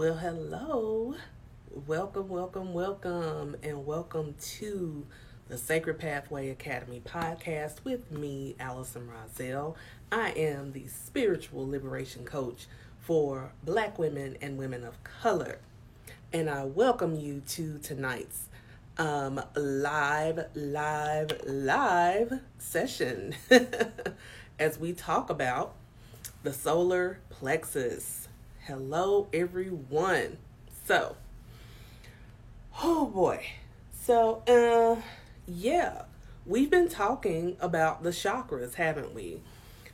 Well, hello. Welcome, welcome, welcome, and welcome to the Sacred Pathway Academy podcast with me, Allison Rozelle. I am the spiritual liberation coach for Black women and women of color. And I welcome you to tonight's um, live, live, live session as we talk about the solar plexus. Hello, everyone. So, oh boy. So, uh, yeah, we've been talking about the chakras, haven't we?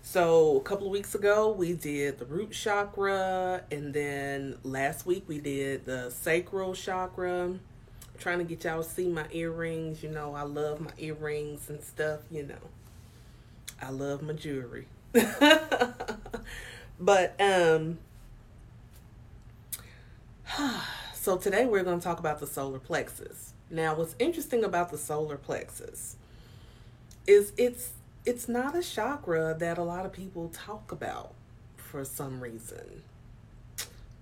So, a couple of weeks ago, we did the root chakra, and then last week, we did the sacral chakra. I'm trying to get y'all to see my earrings. You know, I love my earrings and stuff, you know. I love my jewelry. but, um, so today we're going to talk about the solar plexus. Now, what's interesting about the solar plexus is it's it's not a chakra that a lot of people talk about for some reason.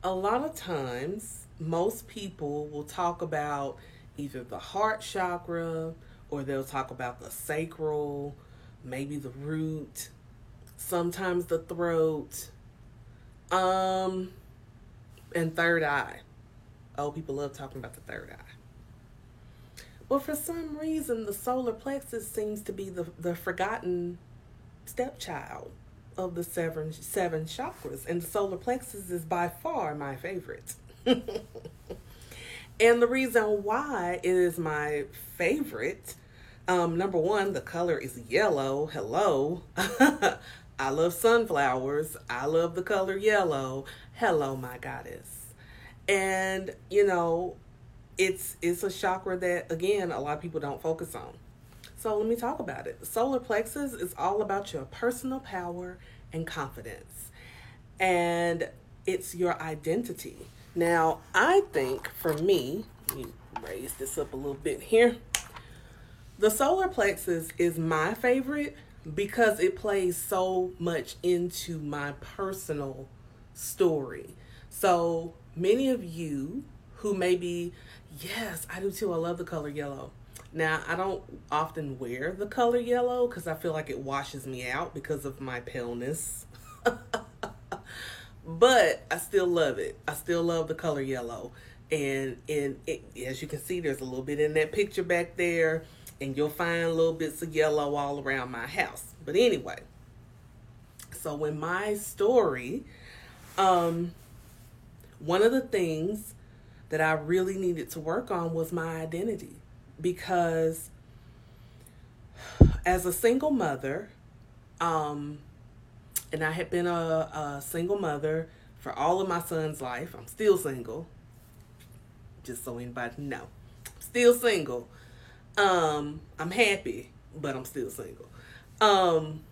A lot of times, most people will talk about either the heart chakra or they'll talk about the sacral, maybe the root, sometimes the throat, um, and third eye. Oh, people love talking about the third eye. But for some reason, the solar plexus seems to be the, the forgotten stepchild of the seven, seven chakras. And the solar plexus is by far my favorite. and the reason why it is my favorite, um, number one, the color is yellow. Hello. I love sunflowers. I love the color yellow. Hello, my goddess. And, you know, it's it's a chakra that again a lot of people don't focus on. So let me talk about it. Solar plexus is all about your personal power and confidence. And it's your identity. Now, I think for me, let me raise this up a little bit here. The solar plexus is my favorite because it plays so much into my personal story. So many of you who may be, yes, I do too, I love the color yellow. Now, I don't often wear the color yellow because I feel like it washes me out because of my paleness. but I still love it. I still love the color yellow. And and it, as you can see, there's a little bit in that picture back there, and you'll find little bits of yellow all around my house. But anyway, so in my story, um, one of the things that I really needed to work on was my identity because as a single mother, um, and I had been a, a single mother for all of my son's life. I'm still single, just so anybody know. Still single. Um, I'm happy, but I'm still single. Um,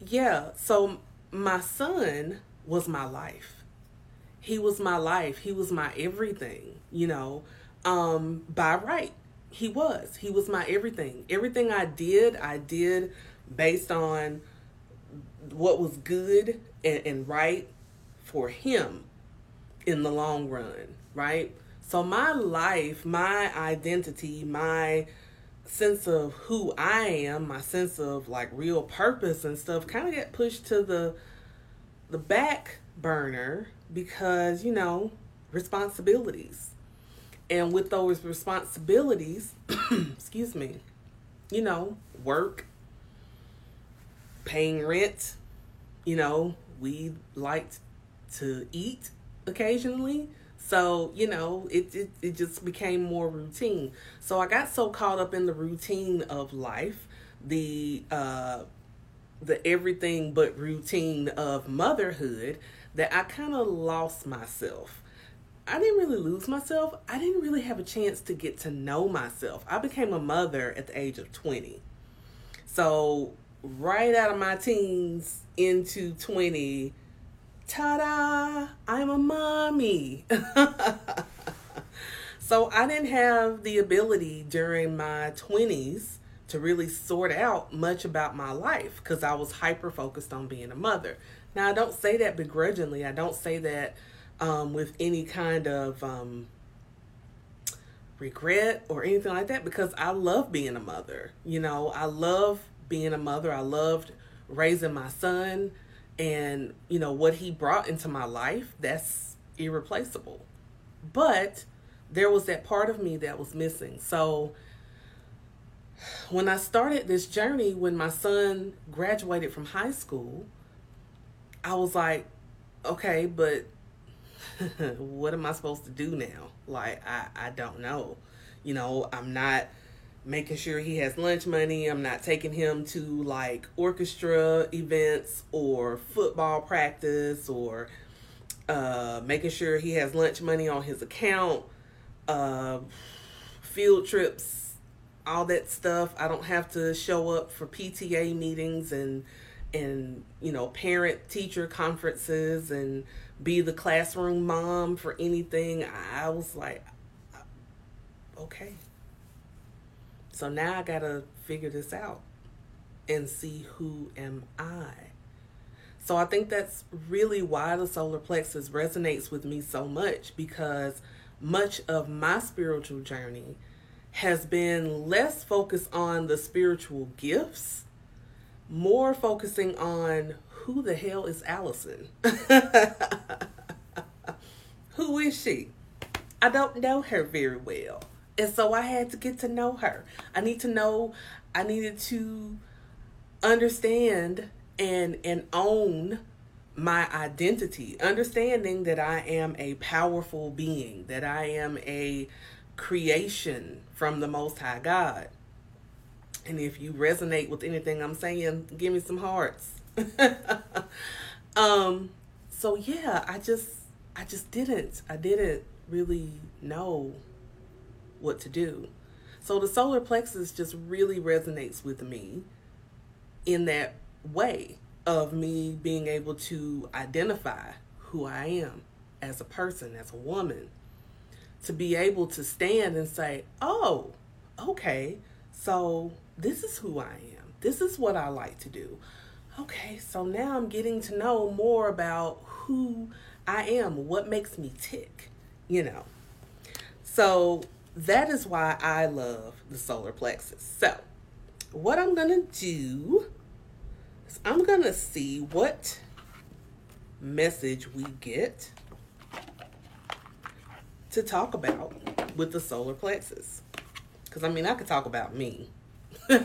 yeah, so my son was my life. He was my life. He was my everything, you know. Um, by right, he was. He was my everything. Everything I did, I did based on what was good and, and right for him in the long run, right? So my life, my identity, my sense of who I am, my sense of like real purpose and stuff kind of get pushed to the the back burner because, you know, responsibilities. And with those responsibilities, excuse me, you know, work, paying rent, you know, we liked to eat occasionally. So, you know, it, it, it just became more routine. So I got so caught up in the routine of life, the uh the everything but routine of motherhood that I kind of lost myself. I didn't really lose myself. I didn't really have a chance to get to know myself. I became a mother at the age of 20. So, right out of my teens into 20, ta da, I'm a mommy. so, I didn't have the ability during my 20s to really sort out much about my life because I was hyper focused on being a mother. Now, I don't say that begrudgingly. I don't say that um, with any kind of um, regret or anything like that because I love being a mother. You know, I love being a mother. I loved raising my son and, you know, what he brought into my life. That's irreplaceable. But there was that part of me that was missing. So when I started this journey, when my son graduated from high school, I was like, okay, but what am I supposed to do now? Like, I, I don't know. You know, I'm not making sure he has lunch money. I'm not taking him to like orchestra events or football practice or uh, making sure he has lunch money on his account, uh, field trips, all that stuff. I don't have to show up for PTA meetings and and you know parent teacher conferences and be the classroom mom for anything. I was like, okay. So now I gotta figure this out and see who am I. So I think that's really why the solar plexus resonates with me so much because much of my spiritual journey has been less focused on the spiritual gifts, more focusing on who the hell is Allison? who is she? I don't know her very well. And so I had to get to know her. I need to know, I needed to understand and and own my identity, understanding that I am a powerful being, that I am a creation from the most high God. And if you resonate with anything I'm saying, give me some hearts. um so yeah, I just I just didn't. I didn't really know what to do. So the solar plexus just really resonates with me in that way of me being able to identify who I am as a person, as a woman, to be able to stand and say, oh, okay, so this is who I am. This is what I like to do. Okay, so now I'm getting to know more about who I am, what makes me tick, you know. So that is why I love the solar plexus. So, what I'm going to do is I'm going to see what message we get to talk about with the solar plexus. Because, I mean, I could talk about me,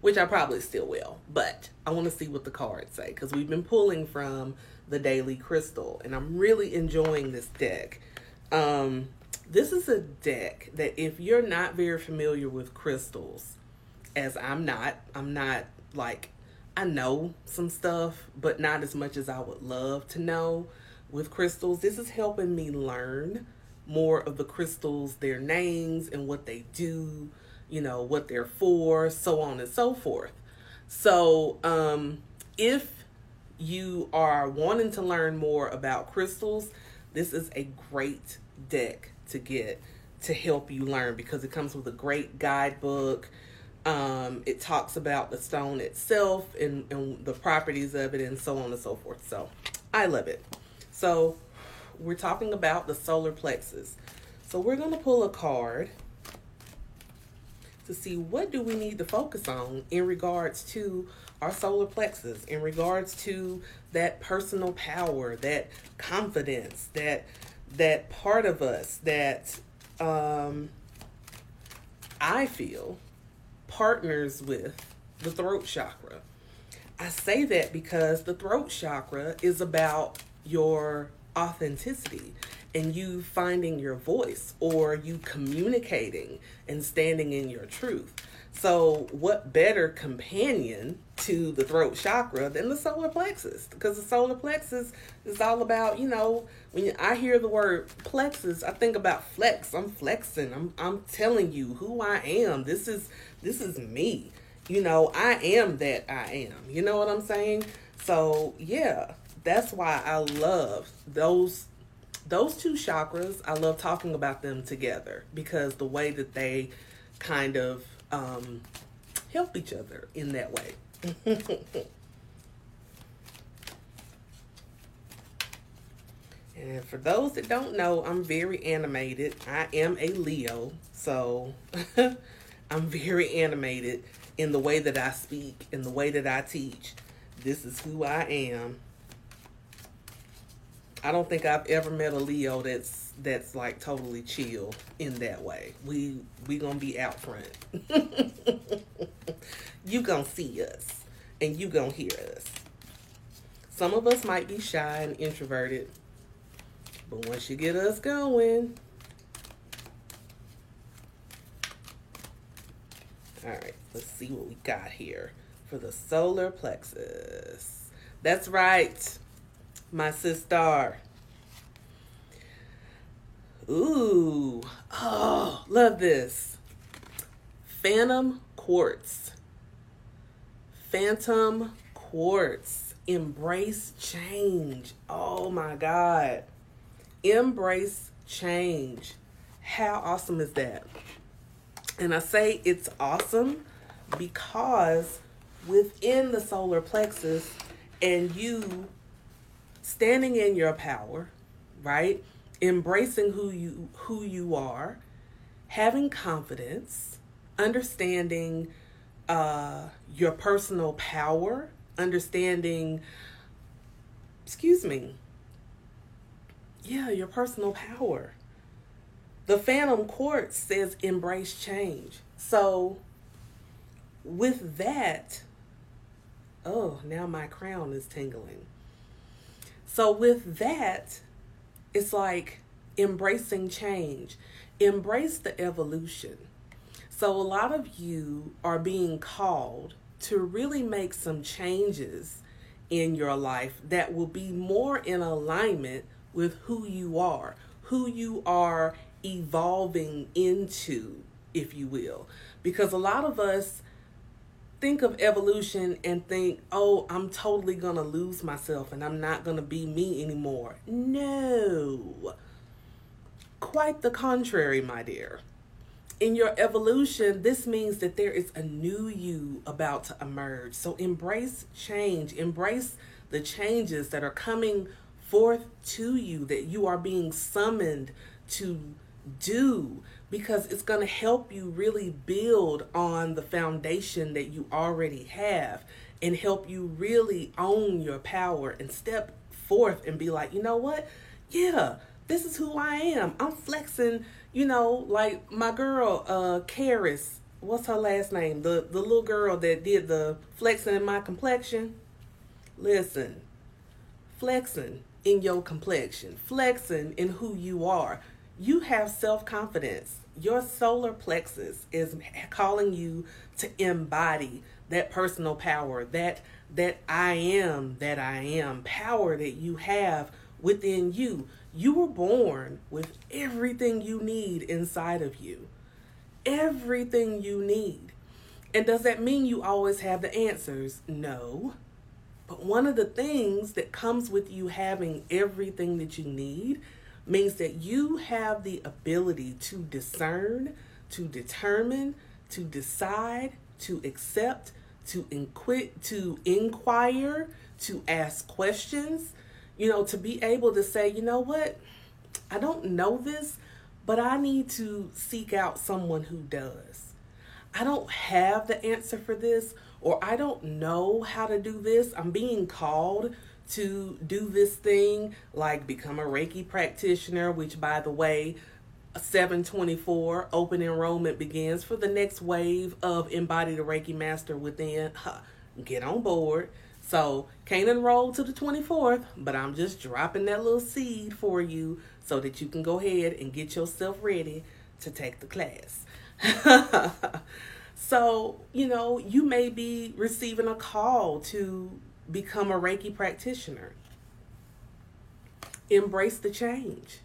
which I probably still will, but I want to see what the cards say because we've been pulling from the Daily Crystal, and I'm really enjoying this deck. Um, this is a deck that if you're not very familiar with crystals, as I'm not, I'm not like I know some stuff, but not as much as I would love to know with crystals. This is helping me learn more of the crystals, their names and what they do, you know, what they're for, so on and so forth. So, um, if you are wanting to learn more about crystals, this is a great deck to get to help you learn because it comes with a great guidebook. Um, it talks about the stone itself and, and the properties of it and so on and so forth. So I love it. So we're talking about the solar plexus. So we're going to pull a card to see what do we need to focus on in regards to our solar plexus, in regards to that personal power, that confidence, that that part of us that um, I feel partners with the throat chakra. I say that because the throat chakra is about your authenticity and you finding your voice or you communicating and standing in your truth. So, what better companion to the throat chakra than the solar plexus? Because the solar plexus is all about, you know, when I hear the word plexus, I think about flex. I'm flexing. I'm I'm telling you who I am. This is this is me. You know, I am that I am. You know what I'm saying? So, yeah, that's why I love those those two chakras. I love talking about them together because the way that they kind of um, help each other in that way. And for those that don't know, I'm very animated. I am a Leo, so I'm very animated in the way that I speak, in the way that I teach. This is who I am. I don't think I've ever met a Leo that's that's like totally chill in that way. We we gonna be out front. you gonna see us and you gonna hear us. Some of us might be shy and introverted, but once you get us going, all right, let's see what we got here for the solar plexus. That's right, my sister. Ooh, oh, love this. Phantom quartz. Phantom quartz. Embrace change. Oh my God. Embrace change. How awesome is that? And I say it's awesome because within the solar plexus and you standing in your power, right? Embracing who you who you are, having confidence, understanding uh, your personal power, understanding, excuse me, yeah, your personal power. The Phantom Quartz says embrace change. So, with that, oh, now my crown is tingling. So, with that, it's like embracing change, embrace the evolution. So, a lot of you are being called to really make some changes in your life that will be more in alignment with who you are, who you are evolving into, if you will. Because a lot of us think of evolution and think, oh, I'm totally going to lose myself and I'm not going to be me anymore. No. Quite the contrary, my dear. In your evolution, this means that there is a new you about to emerge. So embrace change, embrace the changes that are coming forth to you, that you are being summoned to do because it's going to help you really build on the foundation that you already have and help you really own your power and step forth and be like, you know what? Yeah, this is who I am. I'm flexing, you know, like my girl, uh, Kheris. What's her last name? The the little girl that did the flexing in my complexion. Listen, flexing in your complexion, flexing in who you are you have self confidence. Your solar plexus is calling you to embody that personal power, that that I am, that I am power that you have within you. You were born with everything you need inside of you. Everything you need. And does that mean you always have the answers? No. But one of the things that comes with you having everything that you need means that you have the ability to discern, to determine, to decide, to accept, to inquit, to inquire, to ask questions, you know, to be able to say, you know what, I don't know this, but I need to seek out someone who does. I don't have the answer for this, or I don't know how to do this. I'm being called to do this thing, like become a Reiki practitioner, which, by the way, 724 open enrollment begins for the next wave of Embody the Reiki Master within. Get on board. So, can't enroll to the 24th, but I'm just dropping that little seed for you so that you can go ahead and get yourself ready to take the class. so, you know, you may be receiving a call to become a Reiki practitioner. Embrace the change.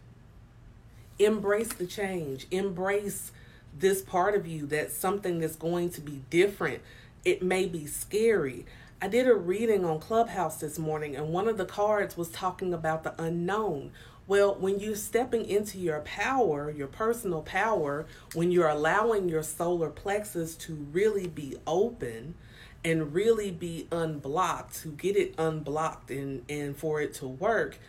Embrace the change. Embrace this part of you that's something that's going to be different. It may be scary. I did a reading on Clubhouse this morning, and one of the cards was talking about the unknown. Well, when you're stepping into your power, your personal power, when you're allowing your solar plexus to really be open, and really be unblocked, to get it unblocked and, and for it to work,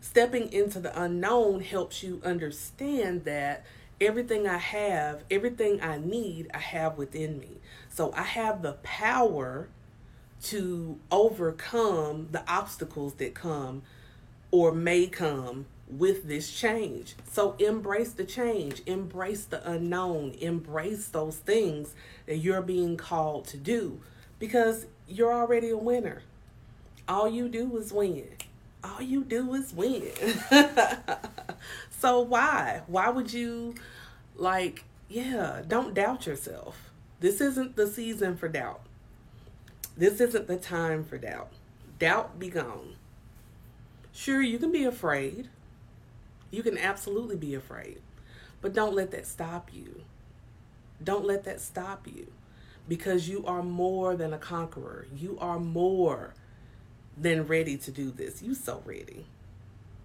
Stepping into the unknown helps you understand that everything I have, everything I need, I have within me. So I have the power to overcome the obstacles that come or may come with this change. So embrace the change, embrace the unknown, embrace those things that you're being called to do because you're already a winner. All you do is win. All you do is win. so why? Why would you like, yeah, don't doubt yourself. This isn't the season for doubt. This isn't the time for doubt. Doubt be gone. Sure, you can be afraid. You can absolutely be afraid. But don't let that stop you. Don't let that stop you because you are more than a conqueror. You are more than ready to do this. You so ready.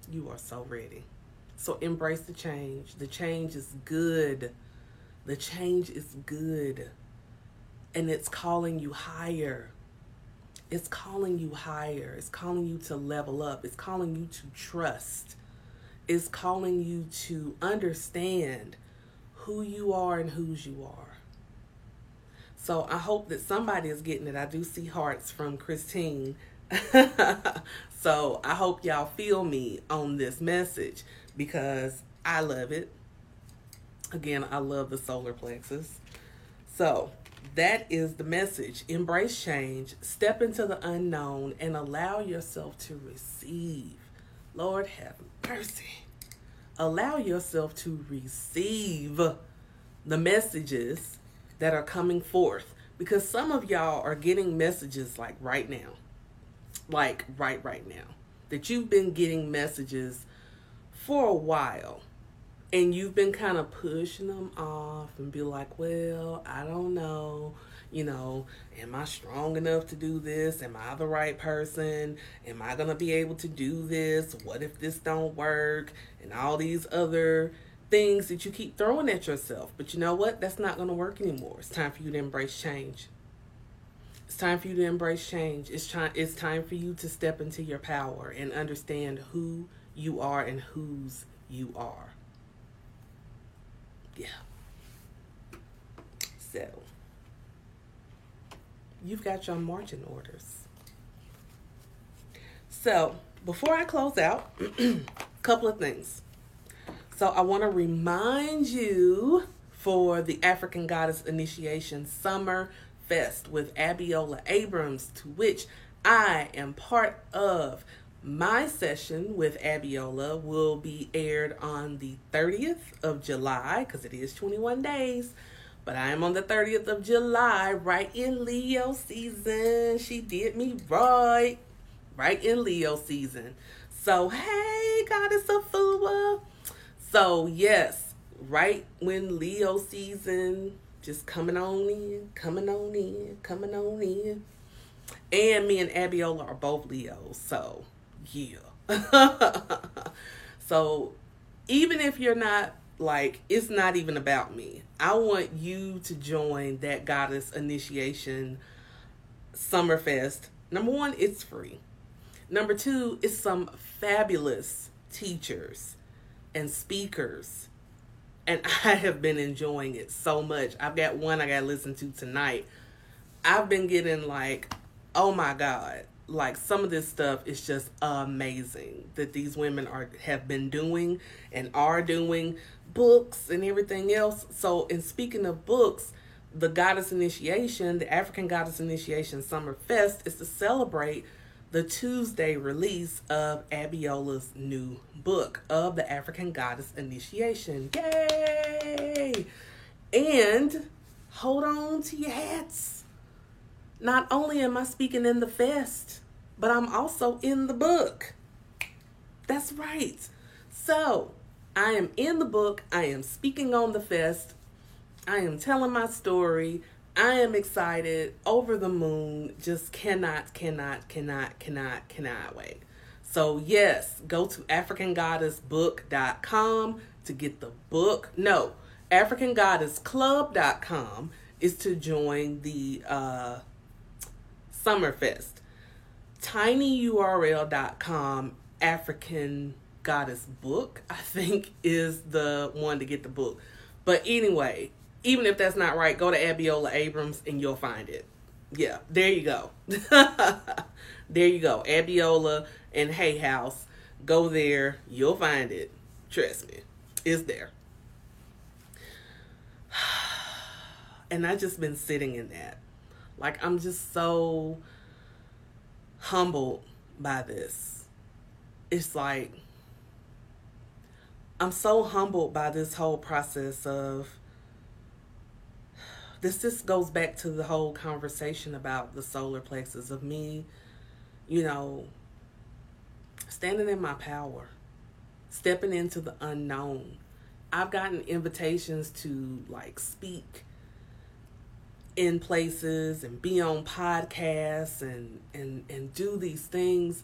You are so ready. So embrace the change. The change is good. The change is good. And it's calling you higher. It's calling you higher. It's calling you to level up. It's calling you to trust. It's calling you to understand who you are and whose you are. So I hope that somebody is getting it. I do see hearts from Christine. so I hope y'all feel me on this message because I love it. Again, I love the solar plexus. So that is the message. Embrace change, step into the unknown, and allow yourself to receive. Lord have mercy. Allow yourself to receive the messages that are coming forth because some of y'all are getting messages like right now. Like right right now. That you've been getting messages for a while and you've been kind of pushing them off and be like, well, I don't know. You know, am I strong enough to do this? Am I the right person? Am I going to be able to do this? What if this don't work? And all these other things that you keep throwing at yourself. But you know what? That's not going to work anymore. It's time for you to embrace change. It's time for you to embrace change. It's time it's time for you to step into your power and understand who you are and whose you are. Yeah. So, you've got your marching orders. So, before I close out, a couple of things. So, I want to remind you for the African Goddess Initiation Summer Fest with Abiola Abrams, to which I am part of. My session with Abiola will be aired on the 30th of July because it is 21 days. But I am on the 30th of July, right in Leo season. She did me right, right in Leo season. So, hey, Goddess Afua. So, yes, right when Leo season just coming on in, coming on in, coming on in. And me and Abiola are both Leos. So, yeah. so even if you're not like it's not even about me. I want you to join that goddess initiation Summerfest. Number one, it's free. Number two, it's some fabulous teachers and speakers. And I have been enjoying it so much. I've got one I got to listen to tonight. I've been getting like, oh my God, like some of this stuff is just amazing that these women are have been doing and are doing books and everything else so in speaking of books the goddess initiation the african goddess initiation summer fest is to celebrate the tuesday release of abiola's new book of the african goddess initiation yay and hold on to your hats not only am I speaking in the fest, but I'm also in the book. That's right. So, I am in the book. I am speaking on the fest. I am telling my story. I am excited, over the moon. Just cannot, cannot, cannot, cannot, cannot wait. So, yes, go to AfricanGoddessBook.com to get the book. No, AfricanGoddessClub.com is to join the uh, Summerfest. tinyurl.com African Goddess book, I think, is the one to get the book. But anyway, even if that's not right, go to Abiola Abrams and you'll find it. Yeah, there you go. there you go. Abiola and Hay House. Go there, you'll find it. Trust me, it's there. And I just been sitting in that. Like I'm just so humbled by this. It's like I'm so humbled by this whole process of this just goes back to the whole conversation about the solar plexus of me, you know, standing in my power, stepping into the unknown. I've gotten invitations to like speak in places and be on podcasts and and and do these things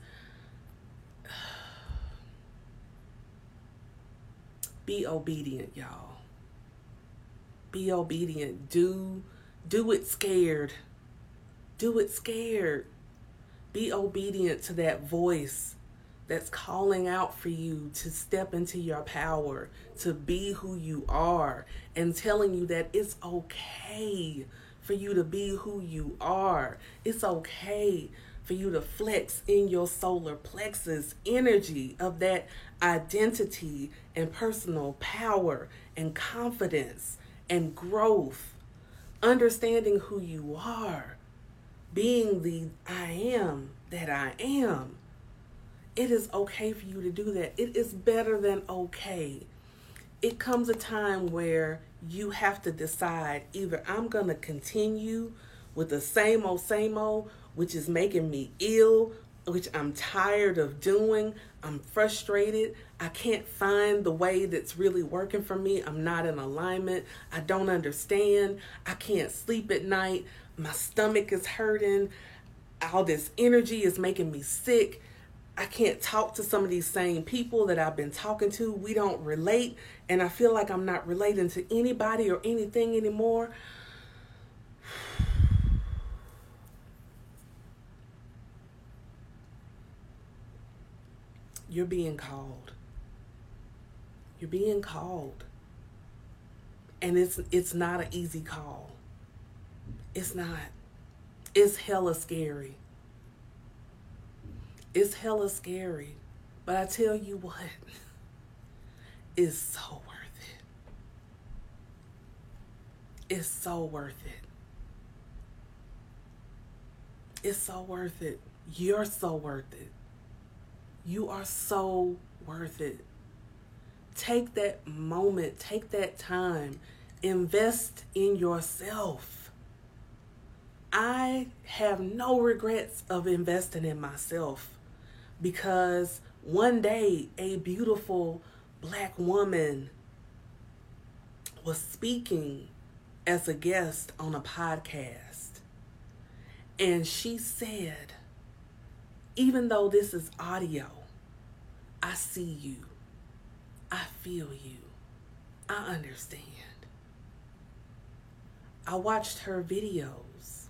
be obedient y'all. Be obedient. Do do it scared. Do it scared. Be obedient to that voice that's calling out for you to step into your power to be who you are and telling you that it's okay for you to be who you are. It's okay for you to flex in your solar plexus energy of that identity and personal power and confidence and growth. Understanding who you are, being the I am that I am. It is okay for you to do that. It is better than okay. It comes a time where you have to decide either I'm going to continue with the same old, same old, which is making me ill, which I'm tired of doing. I'm frustrated. I can't find the way that's really working for me. I'm not in alignment. I don't understand. I can't sleep at night. My stomach is hurting. All this energy is making me sick. I can't talk to some of these same people that I've been talking to. We don't relate, and I feel like I'm not relating to anybody or anything anymore. You're being called. You're being called. And it's it's not an easy call. It's not. It's hella scary. It's hella scary. But I tell you what, it's so worth it. It's so worth it. It's so worth it. You're so worth it. You are so worth it. Take that moment, take that time, invest in yourself. I have no regrets of investing in myself because one day a beautiful black woman was speaking as a guest on a podcast. And she said, even though this is audio, I see you. I feel you. I understand. I watched her videos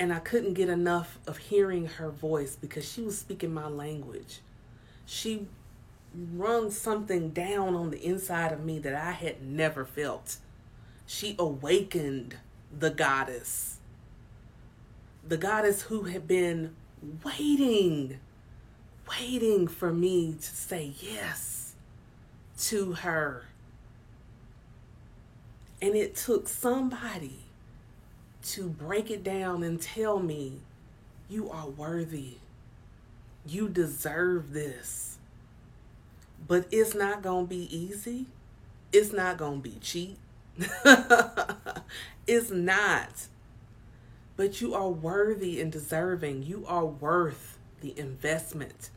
and I couldn't get enough of hearing her voice because she was speaking my language. She rung something down on the inside of me that I had never felt. She awakened the goddess. The goddess who had been waiting, waiting for me to say yes to her. And it took somebody to break it down and tell me you are worthy. You deserve this. But it's not going to be easy. It's not going to be cheap. it's not. But you are worthy and deserving. You are worth the investment.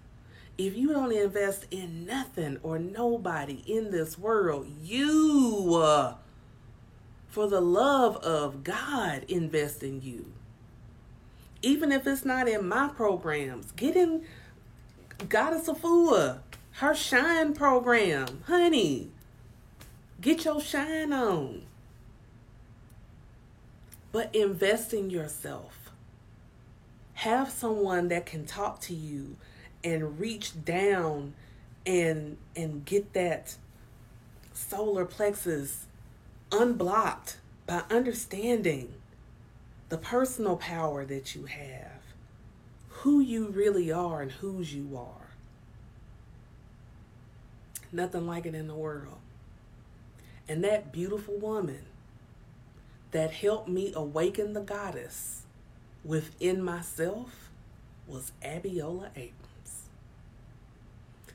If you don't invest in nothing or nobody in this world, you uh, for the love of God, invest in you. Even if it's not in my programs, get in Goddess Afua, her shine program. Honey, get your shine on. But invest in yourself. Have someone that can talk to you and reach down and and get that solar plexus unblocked by understanding the personal power that you have, who you really are and whose you are. Nothing like it in the world. And that beautiful woman that helped me awaken the goddess within myself was Abiola Abrams.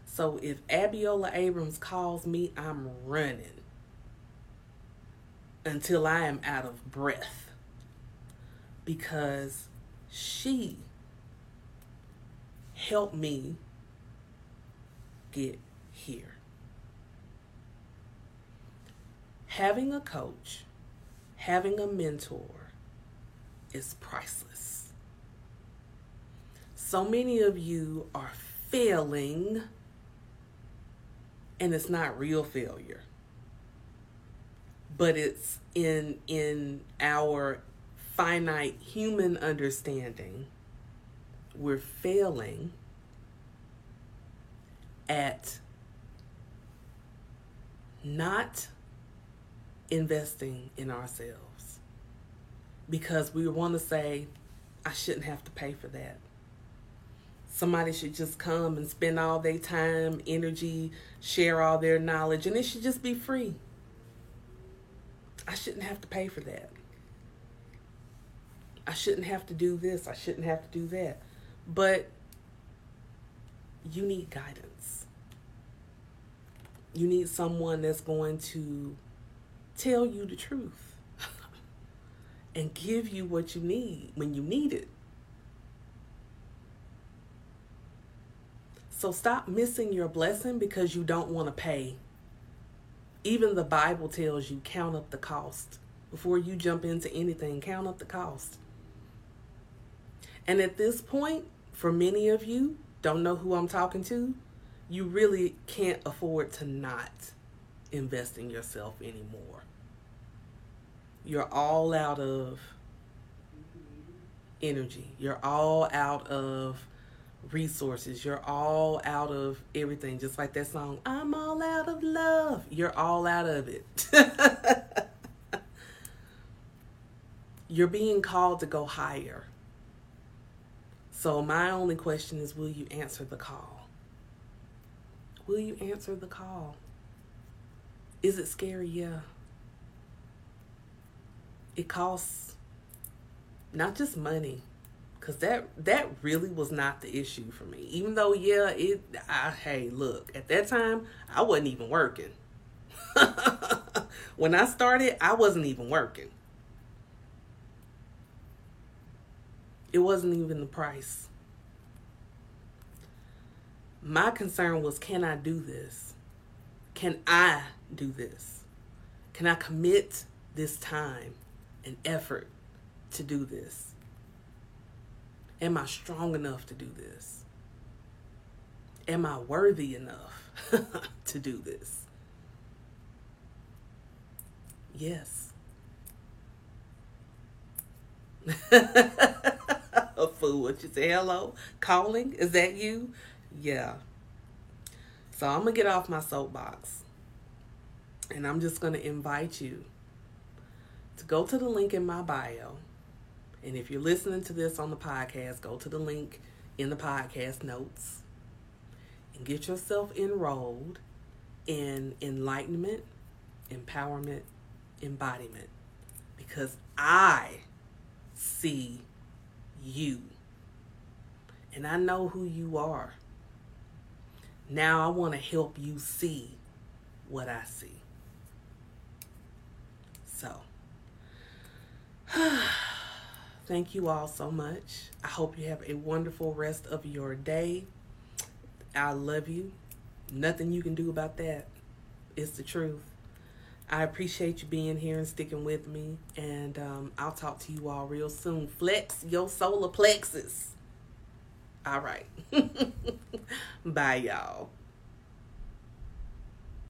So if Abiola Abrams calls me, I'm running until I am out of breath because she helped me get here. Having a coach, having a mentor is priceless. So many of you are failing, and it's not real failure but it's in in our finite human understanding we're failing at not investing in ourselves because we want to say I shouldn't have to pay for that. Somebody should just come and spend all their time, energy, share all their knowledge, and it should just be free. I shouldn't have to pay for that. I shouldn't have to do this. I shouldn't have to do that. But you need guidance. You need someone that's going to tell you the truth and give you what you need when you need it. So stop missing your blessing because you don't want to pay even the Bible tells you count up the cost. Before you jump into anything, count up the cost. And at this point, for many of you, don't know who I'm talking to, you really can't afford to not invest in yourself anymore. You're all out of energy. You're all out of resources. You're all out of everything. Just like that song, I'm all out of love. You're all out of it. You're being called to go higher. So, my only question is will you answer the call? Will you answer the call? Is it scary? Yeah. It costs not just money, Cause that that really was not the issue for me. Even though, yeah, it. I, hey, look, at that time I wasn't even working. when I started, I wasn't even working. It wasn't even the price. My concern was, can I do this? Can I do this? Can I commit this time and effort to do this? Am I strong enough to do this? Am I worthy enough to do this? Yes. a fool. What you say? Hello? Calling? Is that you? Yeah. So I'm going to get off my soapbox. And I'm just going to invite you to go to the link in my bio and if you're listening to this on the podcast, go to the link in the podcast notes and get yourself enrolled in enlightenment, empowerment, embodiment. Because I see you. And I know who you are. Now I want to help you see what I see. So, Thank you all so much. I hope you have a wonderful rest of your day. I love you. Nothing you can do about that. It's the truth. I appreciate you being here and sticking with me. And um, I'll talk to you all real soon. Flex your solar plexus. All right. Bye, y'all.